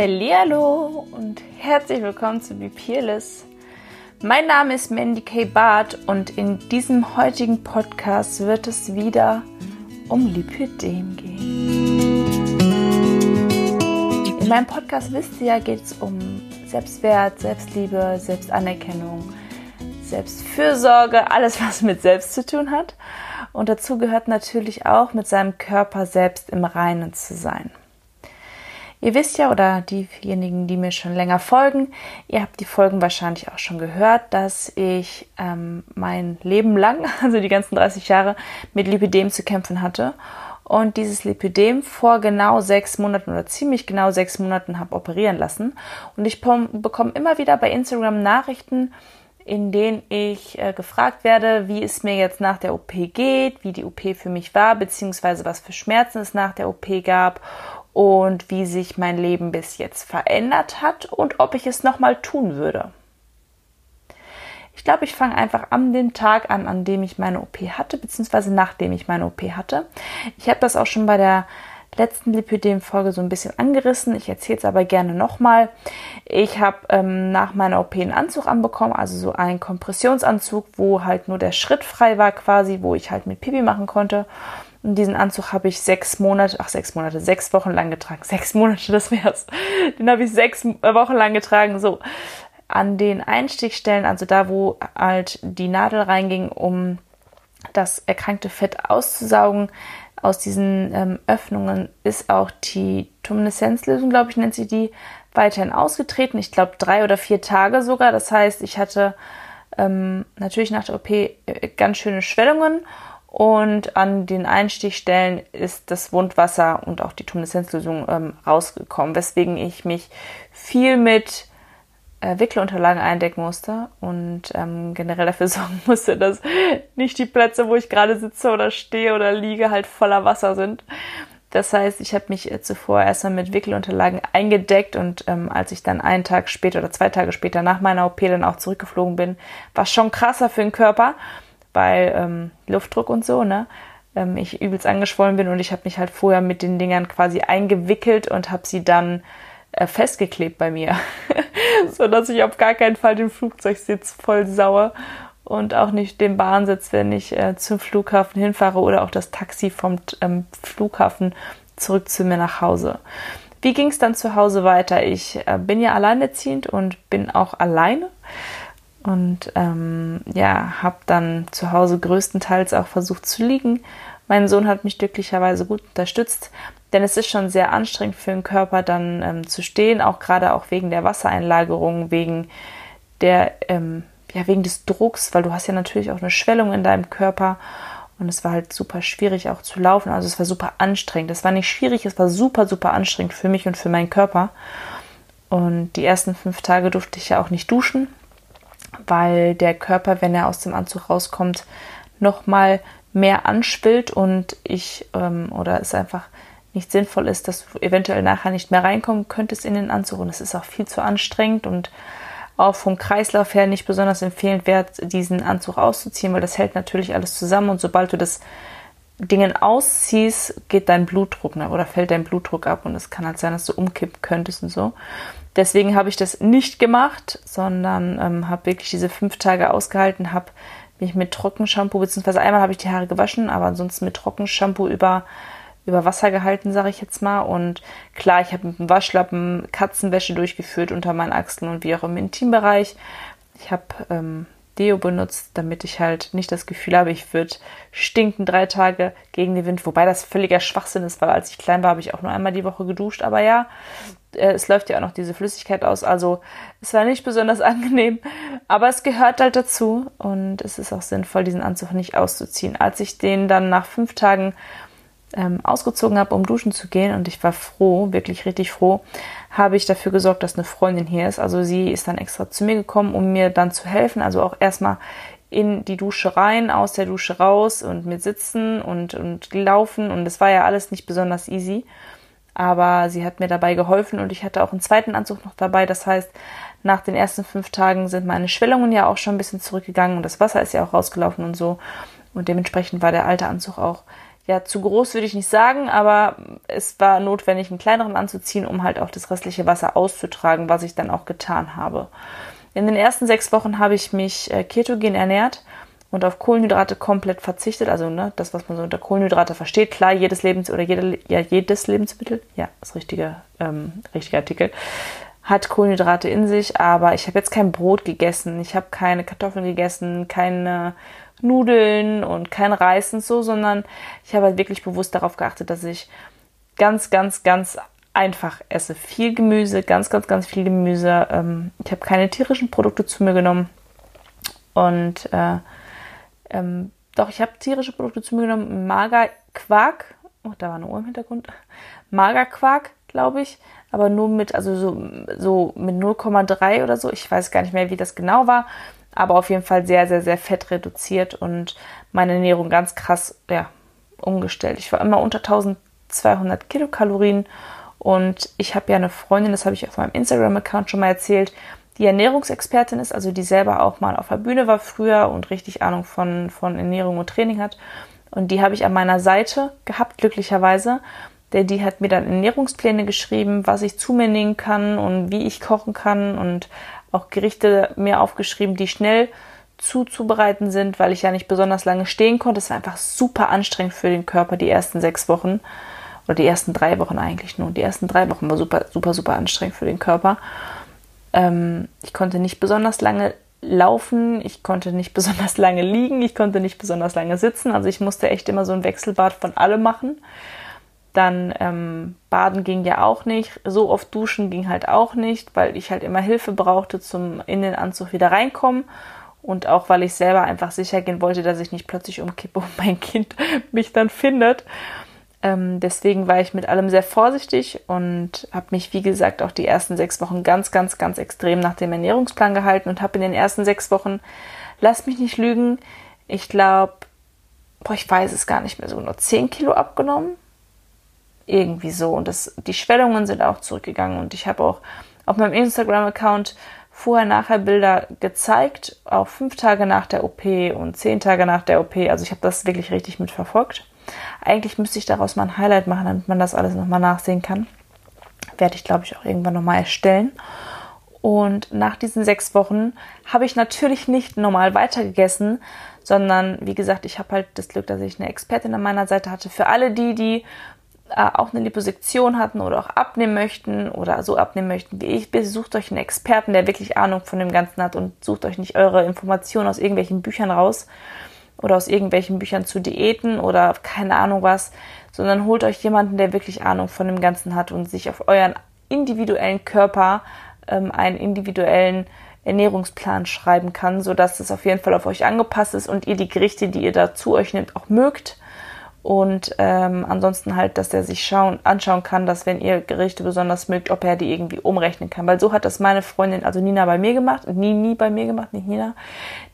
Hallo und herzlich willkommen zu Be Peerless. Mein Name ist Mandy K. Barth und in diesem heutigen Podcast wird es wieder um Lipödem gehen. In meinem Podcast wisst ihr ja, geht es um Selbstwert, Selbstliebe, Selbstanerkennung, Selbstfürsorge, alles was mit Selbst zu tun hat. Und dazu gehört natürlich auch, mit seinem Körper selbst im Reinen zu sein. Ihr wisst ja, oder diejenigen, die mir schon länger folgen, ihr habt die Folgen wahrscheinlich auch schon gehört, dass ich ähm, mein Leben lang, also die ganzen 30 Jahre, mit Lipidem zu kämpfen hatte. Und dieses Lipidem vor genau sechs Monaten oder ziemlich genau sechs Monaten habe operieren lassen. Und ich bekomme immer wieder bei Instagram Nachrichten, in denen ich äh, gefragt werde, wie es mir jetzt nach der OP geht, wie die OP für mich war, beziehungsweise was für Schmerzen es nach der OP gab und wie sich mein Leben bis jetzt verändert hat und ob ich es nochmal tun würde. Ich glaube, ich fange einfach an dem Tag an, an dem ich meine OP hatte, beziehungsweise nachdem ich meine OP hatte. Ich habe das auch schon bei der letzten Lipidem-Folge so ein bisschen angerissen. Ich erzähle es aber gerne nochmal. Ich habe ähm, nach meiner OP einen Anzug anbekommen, also so einen Kompressionsanzug, wo halt nur der Schritt frei war quasi, wo ich halt mit Pipi machen konnte. Und diesen Anzug habe ich sechs Monate, ach sechs Monate, sechs Wochen lang getragen. Sechs Monate, das wär's. Den habe ich sechs Wochen lang getragen. So an den Einstichstellen, also da, wo halt die Nadel reinging, um das erkrankte Fett auszusaugen, aus diesen ähm, Öffnungen ist auch die Tumescenzlösung, glaube ich, nennt sie die, weiterhin ausgetreten. Ich glaube drei oder vier Tage sogar. Das heißt, ich hatte ähm, natürlich nach der OP äh, ganz schöne Schwellungen und an den Einstichstellen ist das Wundwasser und auch die Tumeszenzlösung ähm, rausgekommen, weswegen ich mich viel mit äh, Wickelunterlagen eindecken musste und ähm, generell dafür sorgen musste, dass nicht die Plätze, wo ich gerade sitze oder stehe oder liege, halt voller Wasser sind. Das heißt, ich habe mich äh, zuvor erstmal mit Wickelunterlagen eingedeckt und ähm, als ich dann einen Tag später oder zwei Tage später nach meiner OP dann auch zurückgeflogen bin, war schon krasser für den Körper weil ähm, Luftdruck und so, ne? Ähm, ich übelst angeschwollen bin und ich habe mich halt vorher mit den Dingern quasi eingewickelt und habe sie dann äh, festgeklebt bei mir, so dass ich auf gar keinen Fall den Flugzeugsitz voll sauer und auch nicht den Bahnsitz, wenn ich äh, zum Flughafen hinfahre oder auch das Taxi vom ähm, Flughafen zurück zu mir nach Hause. Wie ging es dann zu Hause weiter? Ich äh, bin ja alleinerziehend und bin auch alleine und ähm, ja, habe dann zu Hause größtenteils auch versucht zu liegen. Mein Sohn hat mich glücklicherweise gut unterstützt, denn es ist schon sehr anstrengend für den Körper dann ähm, zu stehen, auch gerade auch wegen der Wassereinlagerung, wegen der ähm, ja wegen des Drucks, weil du hast ja natürlich auch eine Schwellung in deinem Körper und es war halt super schwierig auch zu laufen. Also es war super anstrengend. Es war nicht schwierig, es war super super anstrengend für mich und für meinen Körper. Und die ersten fünf Tage durfte ich ja auch nicht duschen weil der Körper, wenn er aus dem Anzug rauskommt, nochmal mehr anschwillt und ich ähm, oder es einfach nicht sinnvoll ist, dass du eventuell nachher nicht mehr reinkommen könntest in den Anzug und es ist auch viel zu anstrengend und auch vom Kreislauf her nicht besonders empfehlenswert, diesen Anzug auszuziehen, weil das hält natürlich alles zusammen und sobald du das Dingen ausziehst, geht dein Blutdruck ne, oder fällt dein Blutdruck ab und es kann halt sein, dass du umkippen könntest und so. Deswegen habe ich das nicht gemacht, sondern ähm, habe wirklich diese fünf Tage ausgehalten, habe mich mit Trockenshampoo, beziehungsweise einmal habe ich die Haare gewaschen, aber ansonsten mit Trockenshampoo über, über Wasser gehalten, sage ich jetzt mal. Und klar, ich habe mit dem Waschlappen Katzenwäsche durchgeführt unter meinen Achseln und wie auch im Intimbereich. Ich habe ähm, Deo benutzt, damit ich halt nicht das Gefühl habe, ich würde stinken drei Tage gegen den Wind, wobei das völliger Schwachsinn ist, weil als ich klein war, habe ich auch nur einmal die Woche geduscht, aber ja, äh, es läuft ja auch noch diese Flüssigkeit aus, also es war nicht besonders angenehm, aber es gehört halt dazu. Und es ist auch sinnvoll, diesen Anzug nicht auszuziehen. Als ich den dann nach fünf Tagen ähm, ausgezogen habe, um duschen zu gehen und ich war froh, wirklich richtig froh, habe ich dafür gesorgt, dass eine Freundin hier ist. Also sie ist dann extra zu mir gekommen, um mir dann zu helfen. Also auch erstmal in die Dusche rein, aus der Dusche raus und mit sitzen und, und laufen. Und es war ja alles nicht besonders easy. Aber sie hat mir dabei geholfen und ich hatte auch einen zweiten Anzug noch dabei. Das heißt, nach den ersten fünf Tagen sind meine Schwellungen ja auch schon ein bisschen zurückgegangen und das Wasser ist ja auch rausgelaufen und so. Und dementsprechend war der alte Anzug auch ja, zu groß würde ich nicht sagen, aber es war notwendig, einen kleineren anzuziehen, um halt auch das restliche Wasser auszutragen, was ich dann auch getan habe. In den ersten sechs Wochen habe ich mich äh, ketogen ernährt und auf Kohlenhydrate komplett verzichtet. Also ne, das, was man so unter Kohlenhydrate versteht. Klar, jedes Lebens oder jede, ja, jedes Lebensmittel, ja, das richtige, ähm, richtige Artikel, hat Kohlenhydrate in sich, aber ich habe jetzt kein Brot gegessen, ich habe keine Kartoffeln gegessen, keine Nudeln und kein Reis und so, sondern ich habe halt wirklich bewusst darauf geachtet, dass ich ganz, ganz, ganz einfach esse. Viel Gemüse, ganz, ganz, ganz viel Gemüse. Ähm, ich habe keine tierischen Produkte zu mir genommen. Und äh, ähm, doch, ich habe tierische Produkte zu mir genommen. Magerquark. Oh, da war eine Uhr im Hintergrund. Magerquark, glaube ich. Aber nur mit, also so, so mit 0,3 oder so. Ich weiß gar nicht mehr, wie das genau war aber auf jeden Fall sehr, sehr, sehr fett reduziert und meine Ernährung ganz krass ja, umgestellt. Ich war immer unter 1200 Kilokalorien und ich habe ja eine Freundin, das habe ich auf meinem Instagram-Account schon mal erzählt, die Ernährungsexpertin ist, also die selber auch mal auf der Bühne war früher und richtig Ahnung von, von Ernährung und Training hat. Und die habe ich an meiner Seite gehabt, glücklicherweise. Der, die hat mir dann Ernährungspläne geschrieben, was ich zu mir nehmen kann und wie ich kochen kann und auch Gerichte mir aufgeschrieben, die schnell zuzubereiten sind, weil ich ja nicht besonders lange stehen konnte. Es war einfach super anstrengend für den Körper die ersten sechs Wochen oder die ersten drei Wochen eigentlich nur. Die ersten drei Wochen war super, super, super anstrengend für den Körper. Ähm, ich konnte nicht besonders lange laufen, ich konnte nicht besonders lange liegen, ich konnte nicht besonders lange sitzen. Also ich musste echt immer so ein Wechselbad von allem machen. Dann ähm, Baden ging ja auch nicht. So oft duschen ging halt auch nicht, weil ich halt immer Hilfe brauchte zum in den Anzug wieder reinkommen. Und auch weil ich selber einfach sicher gehen wollte, dass ich nicht plötzlich umkippe und mein Kind mich dann findet. Ähm, deswegen war ich mit allem sehr vorsichtig und habe mich, wie gesagt, auch die ersten sechs Wochen ganz, ganz, ganz extrem nach dem Ernährungsplan gehalten und habe in den ersten sechs Wochen, lass mich nicht lügen, ich glaube, ich weiß es gar nicht mehr so, nur zehn Kilo abgenommen irgendwie so. Und das, die Schwellungen sind auch zurückgegangen. Und ich habe auch auf meinem Instagram-Account vorher-nachher Bilder gezeigt, auch fünf Tage nach der OP und zehn Tage nach der OP. Also ich habe das wirklich richtig mitverfolgt. Eigentlich müsste ich daraus mal ein Highlight machen, damit man das alles nochmal nachsehen kann. Werde ich, glaube ich, auch irgendwann nochmal erstellen. Und nach diesen sechs Wochen habe ich natürlich nicht normal weitergegessen, sondern wie gesagt, ich habe halt das Glück, dass ich eine Expertin an meiner Seite hatte. Für alle die, die äh, auch eine Liposektion hatten oder auch abnehmen möchten oder so abnehmen möchten wie ich, sucht euch einen Experten, der wirklich Ahnung von dem Ganzen hat und sucht euch nicht eure Informationen aus irgendwelchen Büchern raus oder aus irgendwelchen Büchern zu Diäten oder keine Ahnung was, sondern holt euch jemanden, der wirklich Ahnung von dem Ganzen hat und sich auf euren individuellen Körper ähm, einen individuellen Ernährungsplan schreiben kann, sodass es auf jeden Fall auf euch angepasst ist und ihr die Gerichte, die ihr da zu euch nehmt, auch mögt und ähm, ansonsten halt, dass er sich schauen, anschauen kann, dass wenn ihr Gerichte besonders mögt, ob er die irgendwie umrechnen kann. Weil so hat das meine Freundin, also Nina, bei mir gemacht, nie, nie bei mir gemacht, nicht Nina.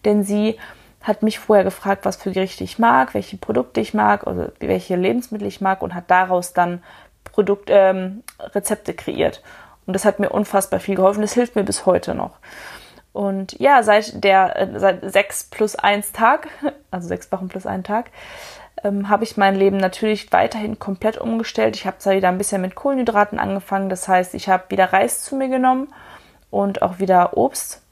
Denn sie hat mich vorher gefragt, was für Gerichte ich mag, welche Produkte ich mag, oder welche Lebensmittel ich mag und hat daraus dann Produkt, ähm, Rezepte kreiert. Und das hat mir unfassbar viel geholfen. Das hilft mir bis heute noch. Und ja, seit der, äh, seit sechs plus eins Tag, also sechs Wochen plus einen Tag, ähm, habe ich mein Leben natürlich weiterhin komplett umgestellt. Ich habe zwar wieder ein bisschen mit Kohlenhydraten angefangen, das heißt, ich habe wieder Reis zu mir genommen und auch wieder Obst.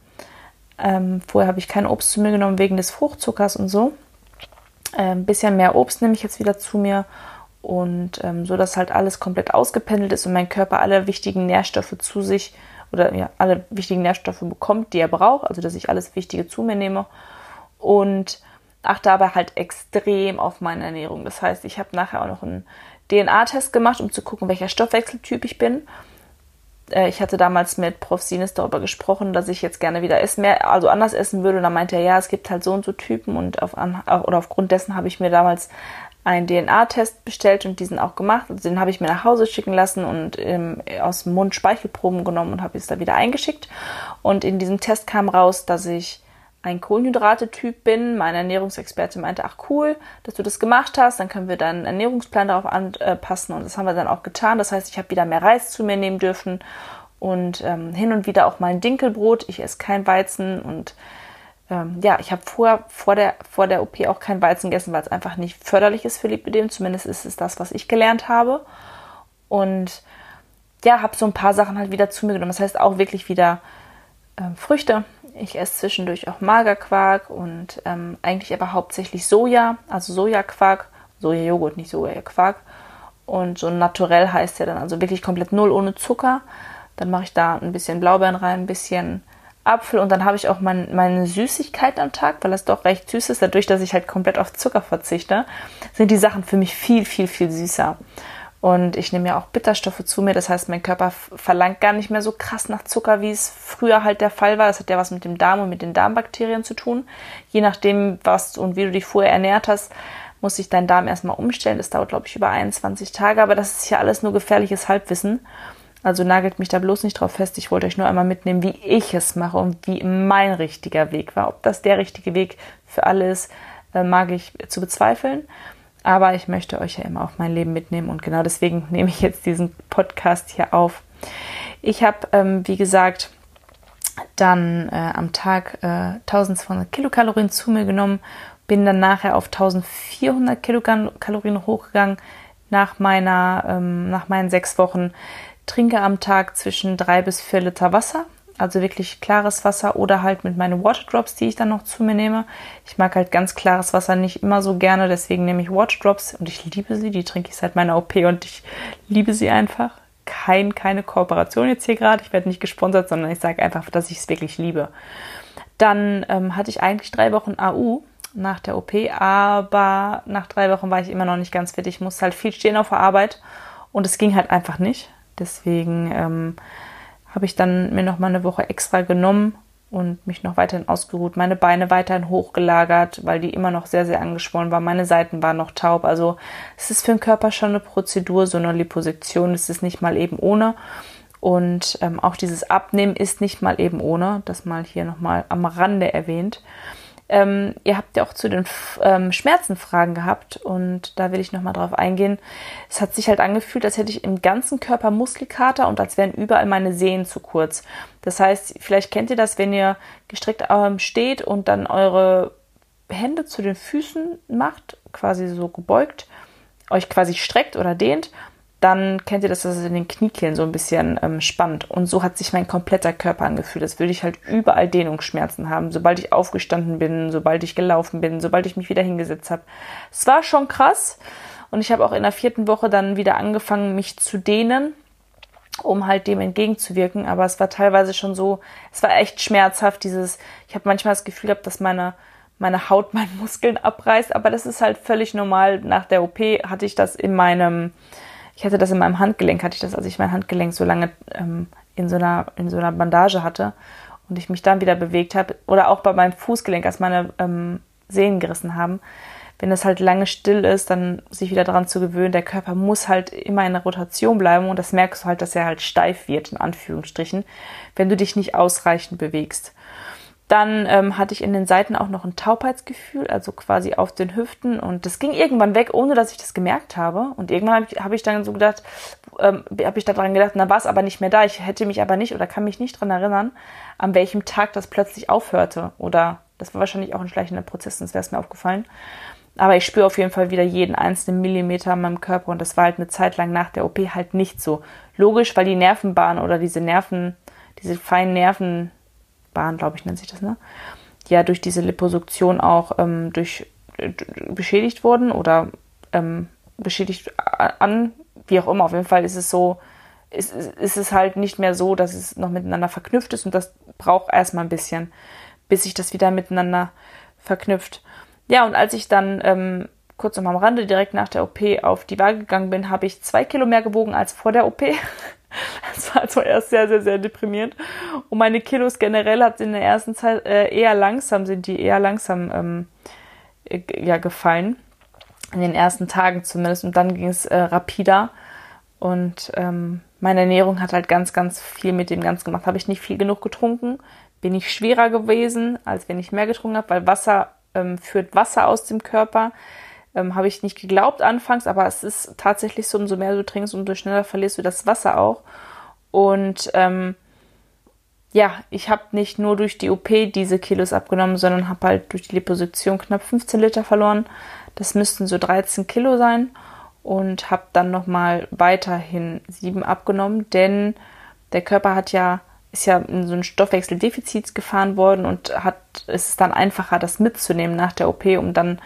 Ähm, vorher habe ich kein Obst zu mir genommen wegen des Fruchtzuckers und so. Ein ähm, bisschen mehr Obst nehme ich jetzt wieder zu mir und ähm, so, dass halt alles komplett ausgependelt ist und mein Körper alle wichtigen Nährstoffe zu sich oder ja, alle wichtigen Nährstoffe bekommt, die er braucht, also dass ich alles Wichtige zu mir nehme und achte aber halt extrem auf meine Ernährung. Das heißt, ich habe nachher auch noch einen DNA-Test gemacht, um zu gucken, welcher Stoffwechseltyp ich bin. Äh, ich hatte damals mit Prof. Sines darüber gesprochen, dass ich jetzt gerne wieder essen, mehr, also anders essen würde. Und dann meinte er, ja, es gibt halt so und so Typen und auf, oder aufgrund dessen habe ich mir damals einen DNA-Test bestellt und diesen auch gemacht. Also den habe ich mir nach Hause schicken lassen und ähm, aus dem Mund Speichelproben genommen und habe es da wieder eingeschickt. Und in diesem Test kam raus, dass ich ein Kohlenhydrate-Typ bin. Meine Ernährungsexperte meinte, ach cool, dass du das gemacht hast, dann können wir deinen Ernährungsplan darauf anpassen und das haben wir dann auch getan. Das heißt, ich habe wieder mehr Reis zu mir nehmen dürfen und ähm, hin und wieder auch mal ein Dinkelbrot. Ich esse kein Weizen und ähm, ja, ich habe vor, vor, der, vor der OP auch kein Weizen gegessen, weil es einfach nicht förderlich ist für Lipidem. Zumindest ist es das, was ich gelernt habe. und ja, habe so ein paar Sachen halt wieder zu mir genommen. Das heißt auch wirklich wieder äh, Früchte. Ich esse zwischendurch auch Magerquark und ähm, eigentlich aber hauptsächlich Soja, also Sojaquark, Sojajoghurt, nicht Sojaquark. Und so naturell heißt der dann, also wirklich komplett null ohne Zucker. Dann mache ich da ein bisschen Blaubeeren rein, ein bisschen Apfel und dann habe ich auch mein, meine Süßigkeit am Tag, weil das doch recht süß ist. Dadurch, dass ich halt komplett auf Zucker verzichte, sind die Sachen für mich viel, viel, viel süßer. Und ich nehme ja auch Bitterstoffe zu mir. Das heißt, mein Körper verlangt gar nicht mehr so krass nach Zucker, wie es früher halt der Fall war. Das hat ja was mit dem Darm und mit den Darmbakterien zu tun. Je nachdem, was und wie du dich vorher ernährt hast, muss sich dein Darm erstmal umstellen. Das dauert, glaube ich, über 21 Tage. Aber das ist ja alles nur gefährliches Halbwissen. Also nagelt mich da bloß nicht drauf fest. Ich wollte euch nur einmal mitnehmen, wie ich es mache und wie mein richtiger Weg war. Ob das der richtige Weg für alle ist, äh, mag ich zu bezweifeln. Aber ich möchte euch ja immer auf mein Leben mitnehmen und genau deswegen nehme ich jetzt diesen Podcast hier auf. Ich habe, ähm, wie gesagt, dann äh, am Tag äh, 1200 Kilokalorien zu mir genommen, bin dann nachher auf 1400 Kilokalorien hochgegangen nach meiner, ähm, nach meinen sechs Wochen trinke am Tag zwischen drei bis vier Liter Wasser, also wirklich klares Wasser oder halt mit meinen Waterdrops, die ich dann noch zu mir nehme. Ich mag halt ganz klares Wasser nicht immer so gerne, deswegen nehme ich Waterdrops und ich liebe sie. Die trinke ich seit meiner OP und ich liebe sie einfach. Kein, keine Kooperation jetzt hier gerade. Ich werde nicht gesponsert, sondern ich sage einfach, dass ich es wirklich liebe. Dann ähm, hatte ich eigentlich drei Wochen AU nach der OP, aber nach drei Wochen war ich immer noch nicht ganz fit. Ich musste halt viel stehen auf der Arbeit und es ging halt einfach nicht. Deswegen ähm, habe ich dann mir noch mal eine Woche extra genommen und mich noch weiterhin ausgeruht, meine Beine weiterhin hochgelagert, weil die immer noch sehr, sehr angeschwollen waren. Meine Seiten waren noch taub. Also es ist für den Körper schon eine Prozedur, so eine Liposektion ist es nicht mal eben ohne. Und ähm, auch dieses Abnehmen ist nicht mal eben ohne. Das mal hier nochmal am Rande erwähnt. Ähm, ihr habt ja auch zu den ähm, Schmerzen Fragen gehabt und da will ich nochmal drauf eingehen. Es hat sich halt angefühlt, als hätte ich im ganzen Körper Muskelkater und als wären überall meine Sehnen zu kurz. Das heißt, vielleicht kennt ihr das, wenn ihr gestreckt ähm, steht und dann eure Hände zu den Füßen macht, quasi so gebeugt, euch quasi streckt oder dehnt dann kennt ihr das, dass es in den Kniekehlen so ein bisschen ähm, spannt. Und so hat sich mein kompletter Körper angefühlt. Das würde ich halt überall Dehnungsschmerzen haben, sobald ich aufgestanden bin, sobald ich gelaufen bin, sobald ich mich wieder hingesetzt habe. Es war schon krass. Und ich habe auch in der vierten Woche dann wieder angefangen, mich zu dehnen, um halt dem entgegenzuwirken. Aber es war teilweise schon so, es war echt schmerzhaft, dieses, ich habe manchmal das Gefühl gehabt, dass meine meine Haut meinen Muskeln abreißt, aber das ist halt völlig normal. Nach der OP hatte ich das in meinem ich hatte das in meinem Handgelenk, hatte ich das, als ich mein Handgelenk so lange ähm, in, so einer, in so einer Bandage hatte und ich mich dann wieder bewegt habe. Oder auch bei meinem Fußgelenk, als meine ähm, Sehnen gerissen haben. Wenn das halt lange still ist, dann sich wieder daran zu gewöhnen, der Körper muss halt immer in der Rotation bleiben und das merkst du halt, dass er halt steif wird, in Anführungsstrichen, wenn du dich nicht ausreichend bewegst. Dann ähm, hatte ich in den Seiten auch noch ein Taubheitsgefühl, also quasi auf den Hüften. Und das ging irgendwann weg, ohne dass ich das gemerkt habe. Und irgendwann habe ich, hab ich dann so gedacht, ähm, habe ich daran gedacht, na war es aber nicht mehr da. Ich hätte mich aber nicht oder kann mich nicht dran erinnern, an welchem Tag das plötzlich aufhörte. Oder das war wahrscheinlich auch ein schleichender Prozess, sonst wäre es mir aufgefallen. Aber ich spüre auf jeden Fall wieder jeden einzelnen Millimeter an meinem Körper und das war halt eine Zeit lang nach der OP halt nicht so. Logisch, weil die Nervenbahn oder diese Nerven, diese feinen Nerven, Bahn, glaube ich, nennt sich das, ne? Ja, durch diese Liposuktion auch ähm, durch, äh, beschädigt wurden oder ähm, beschädigt an, wie auch immer. Auf jeden Fall ist es so, ist, ist es halt nicht mehr so, dass es noch miteinander verknüpft ist und das braucht erstmal ein bisschen, bis sich das wieder miteinander verknüpft. Ja, und als ich dann ähm, kurz noch am Rande direkt nach der OP auf die Waage gegangen bin, habe ich zwei Kilo mehr gewogen als vor der OP. Das war also erst sehr, sehr, sehr deprimierend. Und meine Kilos generell hat in der ersten Zeit äh, eher langsam, sind die eher langsam ähm, äh, ja, gefallen. In den ersten Tagen zumindest. Und dann ging es äh, rapider. Und ähm, meine Ernährung hat halt ganz, ganz viel mit dem Ganzen gemacht. Habe ich nicht viel genug getrunken, bin ich schwerer gewesen, als wenn ich mehr getrunken habe, weil Wasser ähm, führt Wasser aus dem Körper. Ähm, Habe ich nicht geglaubt anfangs, aber es ist tatsächlich so, umso mehr du trinkst, umso schneller verlierst du das Wasser auch. Und ähm, ja, ich habe nicht nur durch die OP diese Kilos abgenommen, sondern habe halt durch die Liposuktion knapp 15 Liter verloren. Das müssten so 13 Kilo sein. und habe dann nochmal weiterhin sieben abgenommen, denn der Körper hat ja ist ja in so ein Stoffwechseldefizit gefahren worden und hat ist dann einfacher, das mitzunehmen nach der OP, um dann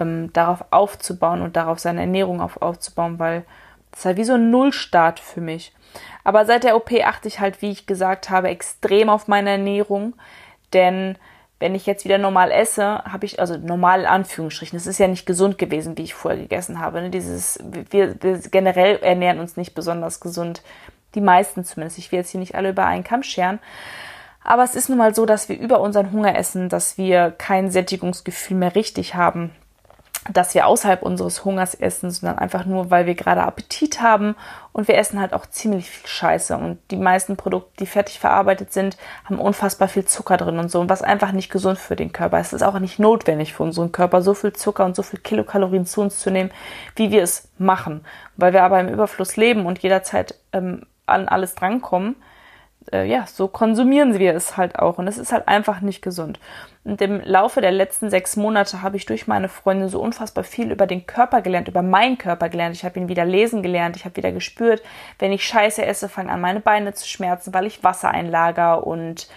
ähm, darauf aufzubauen und darauf seine Ernährung auf, aufzubauen, weil das war wie so ein Nullstart für mich. Aber seit der OP achte ich halt, wie ich gesagt habe, extrem auf meine Ernährung, denn wenn ich jetzt wieder normal esse, habe ich, also normal in Anführungsstrichen, es ist ja nicht gesund gewesen, wie ich vorher gegessen habe. Ne? Dieses, wir, wir generell ernähren uns nicht besonders gesund. Die meisten zumindest. Ich will jetzt hier nicht alle über einen Kamm scheren. Aber es ist nun mal so, dass wir über unseren Hunger essen, dass wir kein Sättigungsgefühl mehr richtig haben dass wir außerhalb unseres Hungers essen, sondern einfach nur, weil wir gerade Appetit haben und wir essen halt auch ziemlich viel Scheiße und die meisten Produkte, die fertig verarbeitet sind, haben unfassbar viel Zucker drin und so und was einfach nicht gesund für den Körper ist. Es ist auch nicht notwendig für unseren Körper, so viel Zucker und so viel Kilokalorien zu uns zu nehmen, wie wir es machen. Weil wir aber im Überfluss leben und jederzeit ähm, an alles drankommen, äh, ja, so konsumieren wir es halt auch. Und es ist halt einfach nicht gesund. Und im Laufe der letzten sechs Monate habe ich durch meine Freundin so unfassbar viel über den Körper gelernt, über meinen Körper gelernt. Ich habe ihn wieder lesen gelernt. Ich habe wieder gespürt, wenn ich Scheiße esse, fangen an meine Beine zu schmerzen, weil ich Wasser einlager und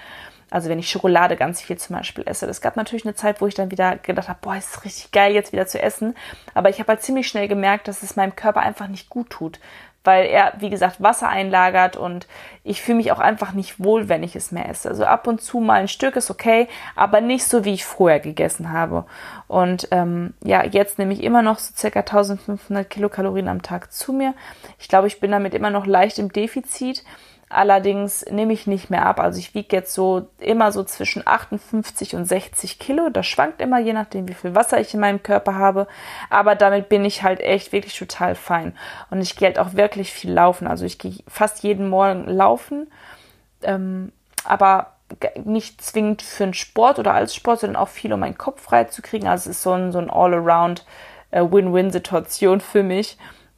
also wenn ich Schokolade ganz viel zum Beispiel esse. Es gab natürlich eine Zeit, wo ich dann wieder gedacht habe, boah, ist richtig geil, jetzt wieder zu essen. Aber ich habe halt ziemlich schnell gemerkt, dass es meinem Körper einfach nicht gut tut weil er, wie gesagt, Wasser einlagert und ich fühle mich auch einfach nicht wohl, wenn ich es mehr esse. Also ab und zu mal ein Stück ist okay, aber nicht so, wie ich vorher gegessen habe. Und ähm, ja, jetzt nehme ich immer noch so circa 1500 Kilokalorien am Tag zu mir. Ich glaube, ich bin damit immer noch leicht im Defizit. Allerdings nehme ich nicht mehr ab. Also ich wiege jetzt so immer so zwischen 58 und 60 Kilo. Das schwankt immer, je nachdem, wie viel Wasser ich in meinem Körper habe. Aber damit bin ich halt echt wirklich total fein. Und ich gehe halt auch wirklich viel laufen. Also ich gehe fast jeden Morgen laufen. Ähm, aber nicht zwingend für einen Sport oder als Sport, sondern auch viel, um meinen Kopf frei zu kriegen. Also es ist so ein, so ein All-Around äh, für mich.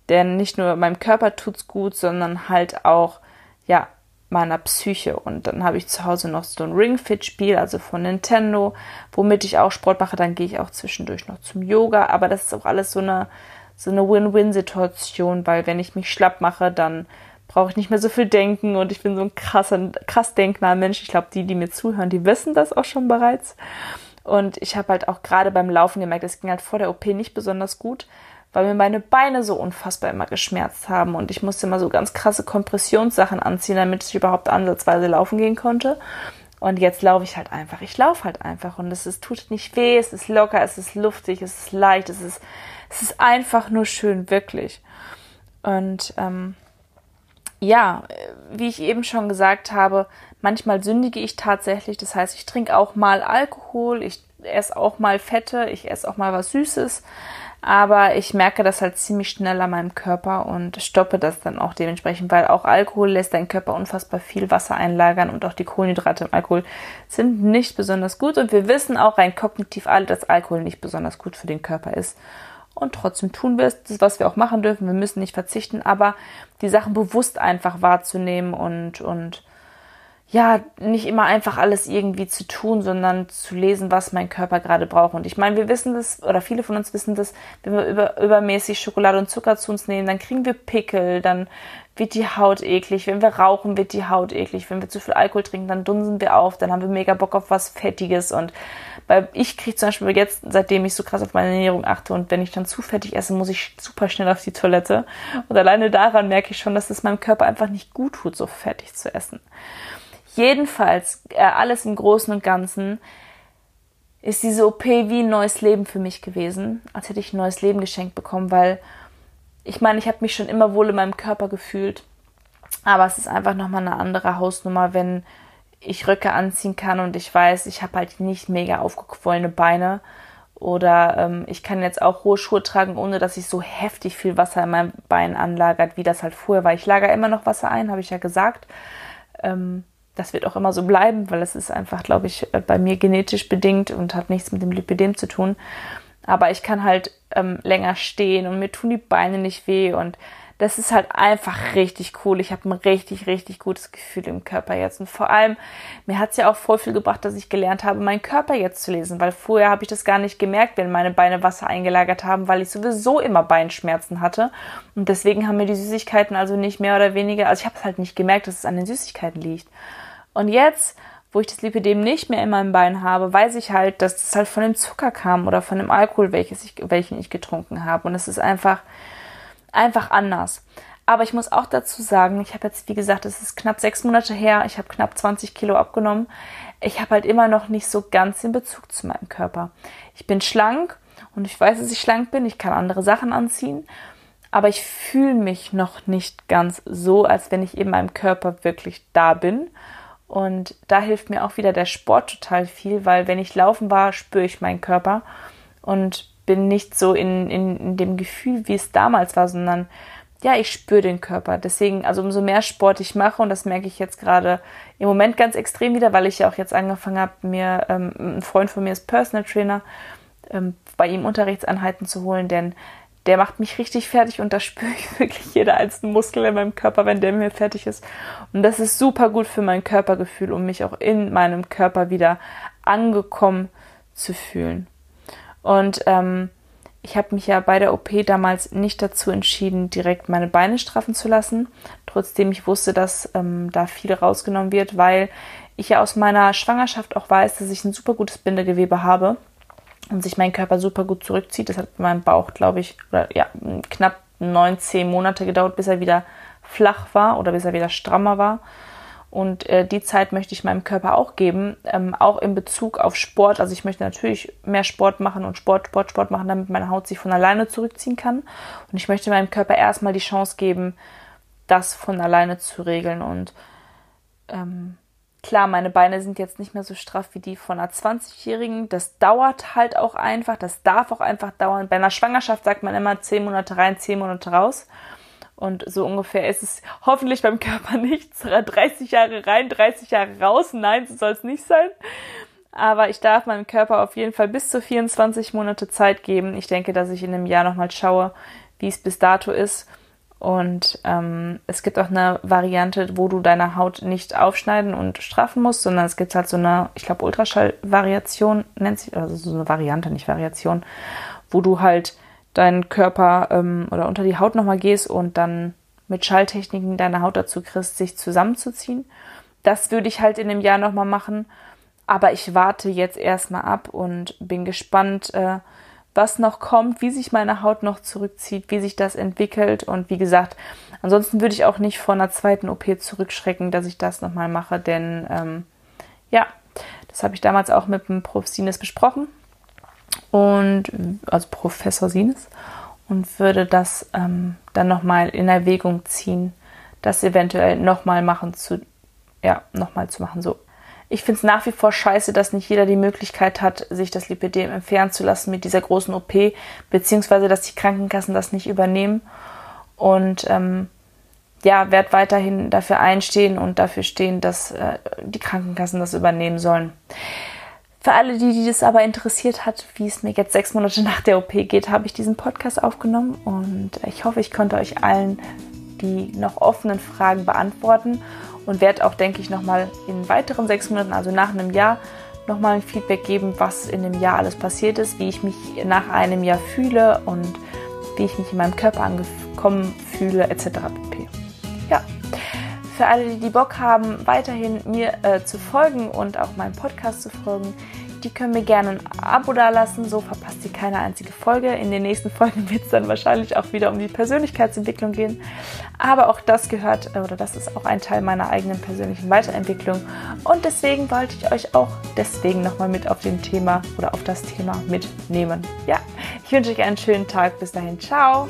Denn nicht nur meinem Körper tut's gut, sondern halt auch ja, meiner Psyche. Und dann habe ich zu Hause noch so ein Ring Fit Spiel, also von Nintendo, womit ich auch Sport mache. Dann gehe ich auch zwischendurch noch zum Yoga. Aber das ist auch alles so eine, so eine Win-Win-Situation, weil wenn ich mich schlapp mache, dann brauche ich nicht mehr so viel denken und ich bin so ein krasser, krass denkender Mensch. Ich glaube, die, die mir zuhören, die wissen das auch schon bereits. Und ich habe halt auch gerade beim Laufen gemerkt, es ging halt vor der OP nicht besonders gut, weil mir meine Beine so unfassbar immer geschmerzt haben und ich musste immer so ganz krasse Kompressionssachen anziehen, damit ich überhaupt ansatzweise laufen gehen konnte. Und jetzt laufe ich halt einfach. Ich laufe halt einfach und es ist, tut nicht weh, es ist locker, es ist luftig, es ist leicht, es ist, es ist einfach nur schön, wirklich. Und ähm, ja, wie ich eben schon gesagt habe, manchmal sündige ich tatsächlich. Das heißt, ich trinke auch mal Alkohol, ich esse auch mal Fette, ich esse auch mal was Süßes aber ich merke das halt ziemlich schnell an meinem Körper und stoppe das dann auch dementsprechend, weil auch Alkohol lässt dein Körper unfassbar viel Wasser einlagern und auch die Kohlenhydrate im Alkohol sind nicht besonders gut und wir wissen auch rein kognitiv alle, dass Alkohol nicht besonders gut für den Körper ist. Und trotzdem tun wir es, das, was wir auch machen dürfen. Wir müssen nicht verzichten, aber die Sachen bewusst einfach wahrzunehmen und, und ja, nicht immer einfach alles irgendwie zu tun, sondern zu lesen, was mein Körper gerade braucht. Und ich meine, wir wissen das, oder viele von uns wissen das, wenn wir über, übermäßig Schokolade und Zucker zu uns nehmen, dann kriegen wir Pickel, dann wird die Haut eklig, wenn wir rauchen, wird die Haut eklig, wenn wir zu viel Alkohol trinken, dann dunsen wir auf, dann haben wir mega Bock auf was Fettiges. Und weil ich kriege zum Beispiel jetzt, seitdem ich so krass auf meine Ernährung achte und wenn ich dann zu fettig esse, muss ich super schnell auf die Toilette. Und alleine daran merke ich schon, dass es meinem Körper einfach nicht gut tut, so fettig zu essen. Jedenfalls, äh, alles im Großen und Ganzen, ist diese OP wie ein neues Leben für mich gewesen, als hätte ich ein neues Leben geschenkt bekommen, weil ich meine, ich habe mich schon immer wohl in meinem Körper gefühlt, aber es ist einfach nochmal eine andere Hausnummer, wenn ich Röcke anziehen kann und ich weiß, ich habe halt nicht mega aufgequollene Beine oder ähm, ich kann jetzt auch hohe Schuhe tragen, ohne dass ich so heftig viel Wasser in meinem Bein anlagert, wie das halt vorher war. Ich lager immer noch Wasser ein, habe ich ja gesagt. Ähm, das wird auch immer so bleiben, weil es ist einfach, glaube ich, äh, bei mir genetisch bedingt und hat nichts mit dem Lipidem zu tun. Aber ich kann halt ähm, länger stehen und mir tun die Beine nicht weh und das ist halt einfach richtig cool. Ich habe ein richtig, richtig gutes Gefühl im Körper jetzt. Und vor allem, mir hat es ja auch voll viel gebracht, dass ich gelernt habe, meinen Körper jetzt zu lesen, weil vorher habe ich das gar nicht gemerkt, wenn meine Beine Wasser eingelagert haben, weil ich sowieso immer Beinschmerzen hatte. Und deswegen haben mir die Süßigkeiten also nicht mehr oder weniger, also ich habe es halt nicht gemerkt, dass es an den Süßigkeiten liegt. Und jetzt wo ich das Lipidem nicht mehr in meinem Bein habe, weiß ich halt, dass das halt von dem Zucker kam oder von dem Alkohol, welches ich, welchen ich getrunken habe. Und es ist einfach, einfach anders. Aber ich muss auch dazu sagen, ich habe jetzt, wie gesagt, es ist knapp sechs Monate her, ich habe knapp 20 Kilo abgenommen. Ich habe halt immer noch nicht so ganz den Bezug zu meinem Körper. Ich bin schlank und ich weiß, dass ich schlank bin, ich kann andere Sachen anziehen, aber ich fühle mich noch nicht ganz so, als wenn ich in meinem Körper wirklich da bin. Und da hilft mir auch wieder der Sport total viel, weil wenn ich laufen war, spüre ich meinen Körper und bin nicht so in, in, in dem Gefühl, wie es damals war, sondern ja, ich spüre den Körper. Deswegen, also umso mehr Sport ich mache, und das merke ich jetzt gerade im Moment ganz extrem wieder, weil ich ja auch jetzt angefangen habe, mir, ähm, ein Freund von mir ist Personal Trainer, ähm, bei ihm Unterrichtseinheiten zu holen, denn der macht mich richtig fertig und da spüre ich wirklich jeder einzelne Muskel in meinem Körper, wenn der mir fertig ist. Und das ist super gut für mein Körpergefühl, um mich auch in meinem Körper wieder angekommen zu fühlen. Und ähm, ich habe mich ja bei der OP damals nicht dazu entschieden, direkt meine Beine straffen zu lassen. Trotzdem ich wusste, dass ähm, da viel rausgenommen wird, weil ich ja aus meiner Schwangerschaft auch weiß, dass ich ein super gutes Bindegewebe habe und sich mein Körper super gut zurückzieht. Das hat meinem Bauch, glaube ich, oder ja, knapp neun, zehn Monate gedauert, bis er wieder flach war oder bis er wieder strammer war. Und äh, die Zeit möchte ich meinem Körper auch geben, ähm, auch in Bezug auf Sport. Also ich möchte natürlich mehr Sport machen und Sport, Sport, Sport machen, damit meine Haut sich von alleine zurückziehen kann. Und ich möchte meinem Körper erstmal die Chance geben, das von alleine zu regeln. Und ähm, klar, meine Beine sind jetzt nicht mehr so straff wie die von einer 20-Jährigen. Das dauert halt auch einfach, das darf auch einfach dauern. Bei einer Schwangerschaft sagt man immer 10 Monate rein, 10 Monate raus. Und so ungefähr ist es hoffentlich beim Körper nicht 30 Jahre rein, 30 Jahre raus. Nein, so soll es nicht sein. Aber ich darf meinem Körper auf jeden Fall bis zu 24 Monate Zeit geben. Ich denke, dass ich in einem Jahr nochmal schaue, wie es bis dato ist. Und ähm, es gibt auch eine Variante, wo du deine Haut nicht aufschneiden und straffen musst, sondern es gibt halt so eine, ich glaube, Ultraschall-Variation nennt sich, also so eine Variante, nicht Variation, wo du halt deinen Körper ähm, oder unter die Haut nochmal gehst und dann mit Schalltechniken deine Haut dazu kriegst, sich zusammenzuziehen. Das würde ich halt in dem Jahr nochmal machen. Aber ich warte jetzt erstmal ab und bin gespannt, äh, was noch kommt, wie sich meine Haut noch zurückzieht, wie sich das entwickelt. Und wie gesagt, ansonsten würde ich auch nicht vor einer zweiten OP zurückschrecken, dass ich das nochmal mache, denn ähm, ja, das habe ich damals auch mit dem Prof. Sines besprochen und also Professor Sines und würde das ähm, dann nochmal in Erwägung ziehen, das eventuell nochmal machen zu, ja, nochmal zu machen. So. Ich finde es nach wie vor scheiße, dass nicht jeder die Möglichkeit hat, sich das Lipidem entfernen zu lassen mit dieser großen OP, beziehungsweise dass die Krankenkassen das nicht übernehmen. Und ähm, ja, werde weiterhin dafür einstehen und dafür stehen, dass äh, die Krankenkassen das übernehmen sollen. Für alle, die, die das aber interessiert hat, wie es mir jetzt sechs Monate nach der OP geht, habe ich diesen Podcast aufgenommen und ich hoffe, ich konnte euch allen die noch offenen Fragen beantworten und werde auch, denke ich, nochmal in weiteren sechs Monaten, also nach einem Jahr, nochmal ein Feedback geben, was in dem Jahr alles passiert ist, wie ich mich nach einem Jahr fühle und wie ich mich in meinem Körper angekommen fühle, etc. pp. Ja, für alle, die Bock haben, weiterhin mir äh, zu folgen und auch meinem Podcast zu folgen, die können mir gerne ein Abo dalassen, so verpasst ihr keine einzige Folge. In den nächsten Folgen wird es dann wahrscheinlich auch wieder um die Persönlichkeitsentwicklung gehen. Aber auch das gehört äh, oder das ist auch ein Teil meiner eigenen persönlichen Weiterentwicklung. Und deswegen wollte ich euch auch deswegen nochmal mit auf dem Thema oder auf das Thema mitnehmen. Ja, ich wünsche euch einen schönen Tag. Bis dahin, ciao.